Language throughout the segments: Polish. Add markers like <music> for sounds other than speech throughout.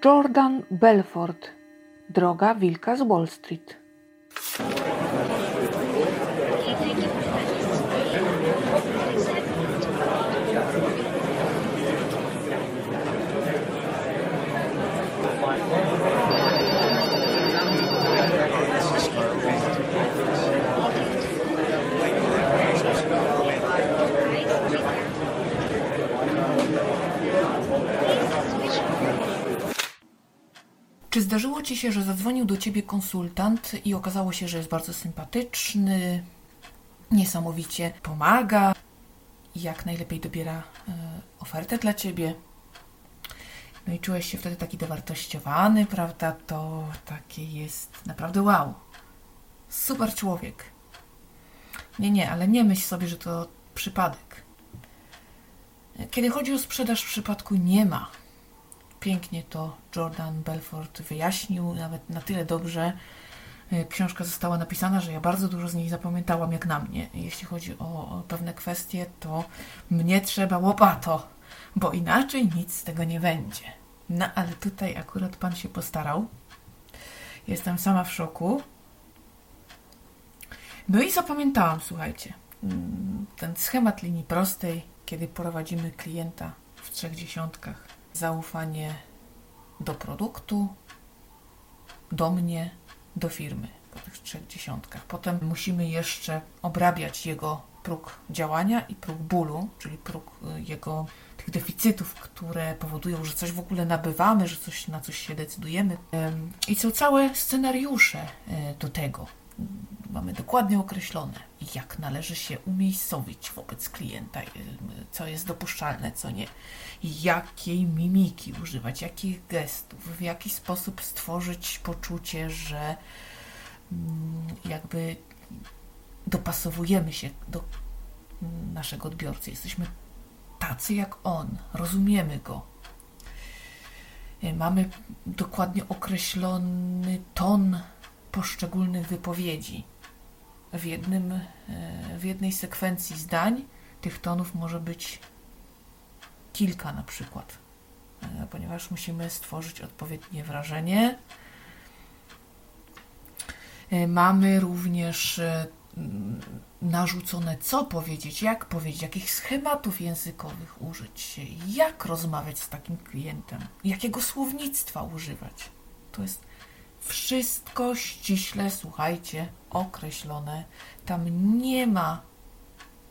Jordan Belfort. Droga wilka z Wall Street Czy zdarzyło Ci się, że zadzwonił do Ciebie konsultant i okazało się, że jest bardzo sympatyczny, niesamowicie pomaga, jak najlepiej dobiera y, ofertę dla Ciebie? No i czułeś się wtedy taki dowartościowany, prawda? To takie jest naprawdę wow. Super człowiek. Nie, nie, ale nie myśl sobie, że to przypadek. Kiedy chodzi o sprzedaż, w przypadku nie ma Pięknie to Jordan Belfort wyjaśnił, nawet na tyle dobrze. E, książka została napisana, że ja bardzo dużo z niej zapamiętałam, jak na mnie. Jeśli chodzi o, pewne kwestie, to mnie trzeba łopato, bo inaczej nic z tego nie będzie. No ale tutaj akurat pan się postarał. Jestem sama w szoku. No i zapamiętałam, słuchajcie, mm, ten schemat linii prostej, kiedy prowadzimy klienta w trzech dziesiątkach zaufanie do produktu, do mnie, do firmy po tych trzech dziesiątkach. Potem musimy jeszcze obrabiać jego próg działania i próg bólu, czyli próg y, jego tych deficytów, które powodują, że coś w ogóle nabywamy, że coś na coś się decydujemy. I są całe scenariusze y, do tego mamy dokładnie określone, jak należy się umiejscowić wobec klienta, y, co jest dopuszczalne, co nie, jakiej mimiki używać, jakich gestów, w jaki sposób stworzyć poczucie, że mm, jakby dopasowujemy się do naszego odbiorcy. Jesteśmy tacy jak on, rozumiemy go. Y, mamy dokładnie określony ton poszczególnych wypowiedzi. W, jednym, e, w jednej sekwencji zdań tych tonów może być kilka na przykład, e, ponieważ musimy stworzyć odpowiednie wrażenie. E, mamy również narzucone, co powiedzieć, jak powiedzieć, jakich schematów językowych użyć, jak rozmawiać z takim klientem, jakiego słownictwa używać. To jest wszystko ściśle, słuchajcie, określone. Tam nie ma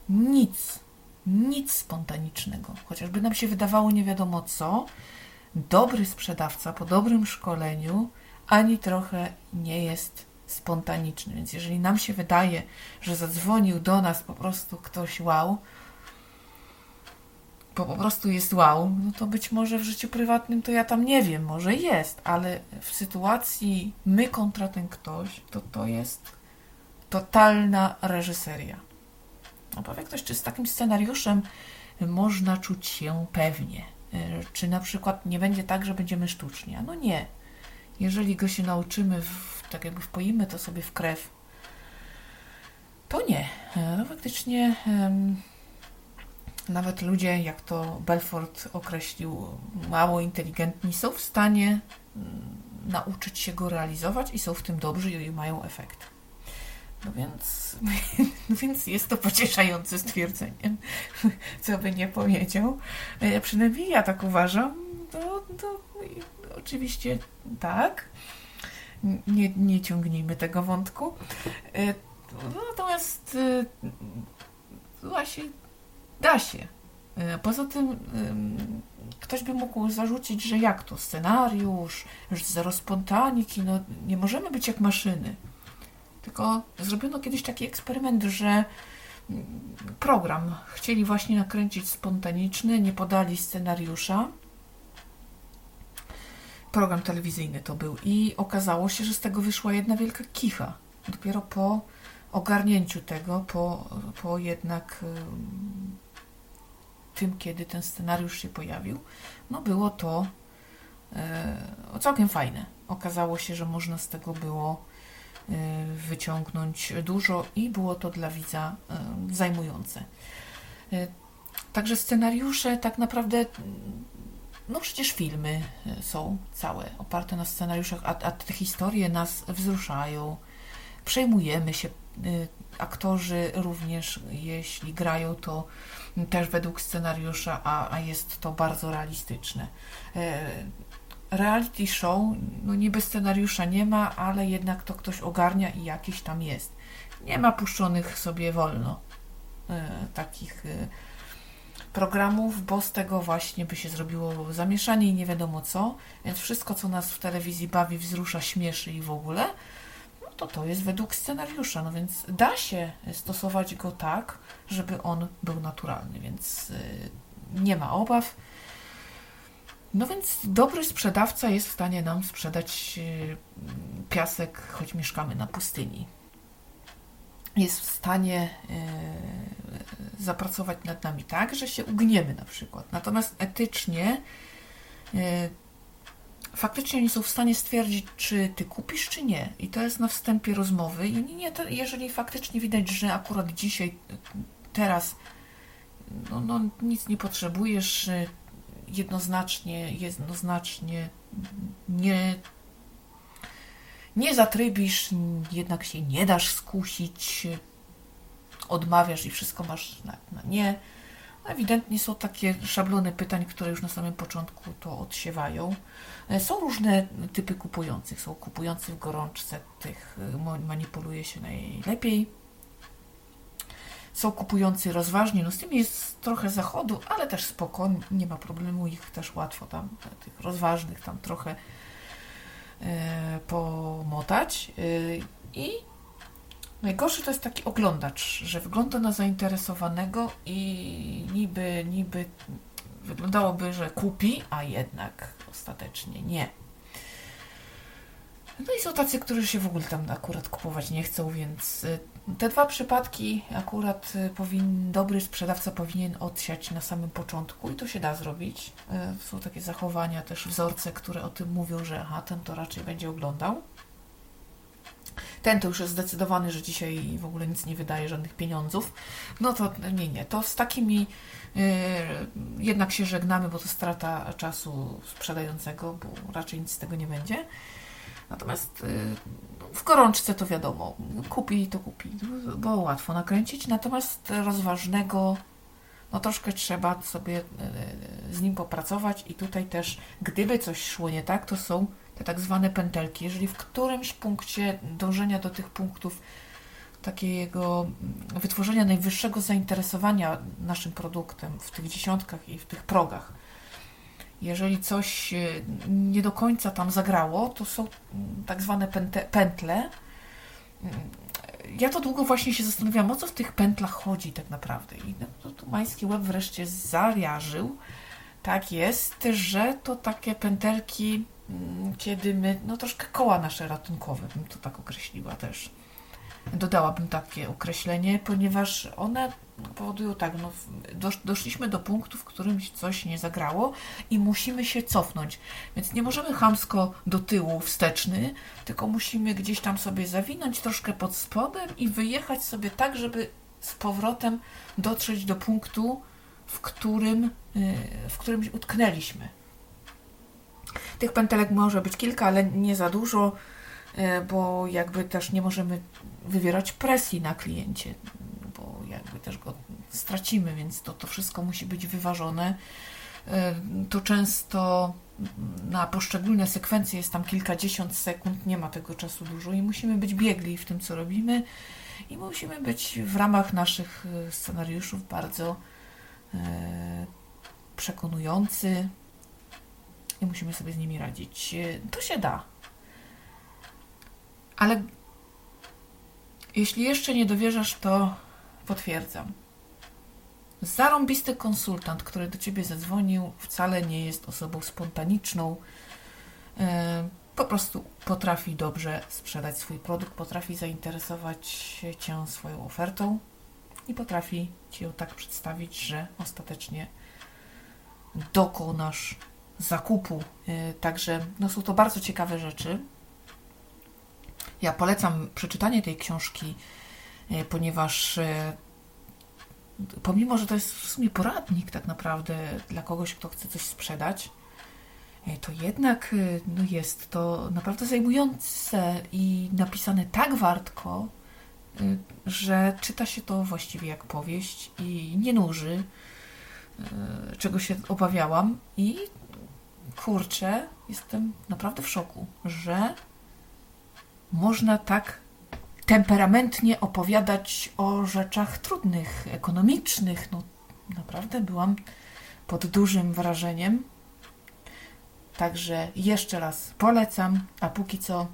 nic, nic spontanicznego. Chociażby nam się wydawało nie wiadomo co, dobry sprzedawca po dobrym szkoleniu ani trochę nie jest spontaniczny. Więc jeżeli nam się wydaje, że zadzwonił do nas po prostu ktoś wow, bo po prostu jest wow, no to być może w życiu prywatnym to ja tam nie wiem, może jest, ale w sytuacji my kontra ten ktoś, to to jest totalna reżyseria. No powie ktoś, czy z takim scenariuszem można czuć się pewnie? E, czy na przykład nie będzie tak, że będziemy sztuczni? No nie. Jeżeli go się nauczymy, w, tak jakby wpoimy to sobie w krew, to nie. E, no faktycznie nawet ludzie, jak to Belfort określił, mało inteligentni, są w stanie mm, nauczyć się go realizować i są w tym dobrzy i mają efekt. No więc, <laughs> no więc jest to pocieszające stwierdzenie, <laughs> co by nie powiedział. E, przynajmniej ja tak uważam. To oczywiście tak. Nie, nie ciągnijmy tego wątku. E, natomiast e, właśnie Da się. E, poza tym ktoś by mógł zarzucić, że jak to scenariusz, że zero spontaniki, no nie możemy być jak maszyny. Tylko zrobiono kiedyś taki eksperyment, że program chcieli właśnie nakręcić spontaniczny, nie podali scenariusza. Program telewizyjny to był i okazało się, że z tego wyszła jedna wielka kicha. Dopiero po ogarnięciu tego, po, po jednak tym, kiedy ten scenariusz się pojawił, no było to e, całkiem fajne. Okazało się, że można z tego było e, wyciągnąć dużo i było to dla widza e, zajmujące. Także scenariusze tak naprawdę no przecież filmy są całe oparte na scenariuszach, a, a te historie nas wzruszają. Przejmujemy się. Aktorzy również, jeśli grają, to też według scenariusza, a, a jest to bardzo realistyczne. Reality show, no niby scenariusza nie ma, ale jednak to ktoś ogarnia i jakiś tam jest. Nie ma puszczonych sobie wolno takich programów, bo z tego właśnie by się zrobiło zamieszanie i nie wiadomo co. Więc wszystko, co nas w telewizji bawi, wzrusza, śmieszy i w ogóle, to to jest według scenariusza. No więc da się stosować go tak, żeby on był naturalny, więc y, nie ma obaw. No więc dobry sprzedawca jest w stanie nam sprzedać y, piasek, choć mieszkamy na pustyni jest w stanie e, zapracować nad nami tak, że się ugniemy na przykład. Natomiast etycznie faktycznie oni są w stanie stwierdzić, czy ty kupisz, czy nie. I to jest na wstępie rozmowy. I nie, to, jeżeli faktycznie widać, że akurat dzisiaj, teraz no, no, nic nie potrzebujesz, jednoznacznie, jednoznacznie nie nie zatrybisz, jednak się nie dasz skusić, odmawiasz i wszystko masz na, na nie. Ewidentnie są takie szablony pytań, które już na samym początku to odsiewają. E, są różne typy kupujących. Są kupujący w gorączce, tych e, manipuluje się najlepiej. Są kupujący rozważnie, no z tym jest trochę zachodu, ale też spokojnie, nie ma problemu, ich też łatwo tam, tych rozważnych tam trochę E, pomotać. E, I najgorszy to jest taki oglądacz, że wygląda na zainteresowanego i niby, niby wyglądałoby, że kupi, a jednak ostatecznie nie. No i są tacy, którzy się w ogóle tam akurat kupować nie chcą, więc e, te dwa przypadki akurat y, powin, dobry sprzedawca powinien odsiać na samym początku i to się da zrobić. Y, są takie zachowania, też wzorce, które o tym mówią, że aha, ten to raczej będzie oglądał. Ten to już jest zdecydowany, że dzisiaj w ogóle nic nie wydaje, żadnych pieniądzów. No to nie, nie. To z takimi yy, jednak się żegnamy, bo to strata czasu sprzedającego, bo raczej nic z tego nie będzie. Natomiast yy, w gorączce to wiadomo, kupi to kupi, bo łatwo nakręcić, natomiast rozważnego, no troszkę trzeba sobie e, z nim popracować i tutaj też, gdyby coś szło nie tak, to są te tak zwane pętelki. Jeżeli w którymś punkcie dążenia do tych punktów takiego wytworzenia najwyższego zainteresowania naszym produktem w tych dziesiątkach i w tych progach, jeżeli coś nie do końca tam zagrało, to są tak zwane pętle. Ja to długo właśnie się zastanawiałam, o co w tych pętlach chodzi tak naprawdę. I no, to, to Mański Łeb wreszcie zajarzył. Tak jest, że to takie pętelki, kiedy my, no troszkę koła nasze ratunkowe, bym to tak określiła też. Dodałabym takie określenie, ponieważ one powodują tak, no, dosz, doszliśmy do punktu, w którym coś nie zagrało i musimy się cofnąć. Więc nie możemy chamsko do tyłu wsteczny, tylko musimy gdzieś tam sobie zawinąć troszkę pod spodem i wyjechać sobie tak, żeby z powrotem dotrzeć do punktu, w którym, y, w którym utknęliśmy. Tych pętelek może być kilka, ale nie za dużo, y, bo jakby też nie możemy wywierać presji na kliencie jakby też go stracimy, więc to, to wszystko musi być wyważone. E, to często na poszczególne sekwencje jest tam kilkadziesiąt sekund, nie ma tego czasu dużo i musimy być biegli w tym, co robimy i musimy być w ramach naszych e, scenariuszów bardzo e, przekonujący i musimy sobie z nimi radzić. To się da. Ale jeśli jeszcze nie dowierzasz, to Potwierdzam. Zarąbisty konsultant, który do ciebie zadzwonił, wcale nie jest osobą spontaniczną. E, po prostu potrafi dobrze sprzedać swój produkt, potrafi zainteresować cię swoją ofertą i potrafi ci ją tak przedstawić, że ostatecznie dokonasz zakupu. E, także no, są to bardzo ciekawe rzeczy. Ja polecam przeczytanie tej książki E, ponieważ e, pomimo, że to jest w sumie poradnik tak naprawdę dla kogoś, kto chce coś sprzedać, to jednak no jest to naprawdę zajmujące i napisane tak wartko, że czyta się to właściwie jak powieść i nie nuży, czego się obawiałam. I kurczę, jestem naprawdę w szoku, że można tak temperamentnie opowiadać o rzeczach trudnych, ekonomicznych. No, naprawdę byłam pod dużym wrażeniem. Także jeszcze raz polecam, a póki co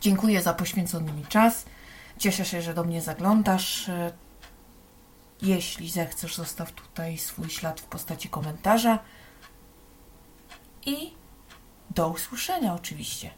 dziękuję za poświęcony mi czas. Cieszę się, że do mnie zaglądasz. Jeśli zechcesz, zostaw tutaj swój ślad w postaci komentarza. I do usłyszenia oczywiście.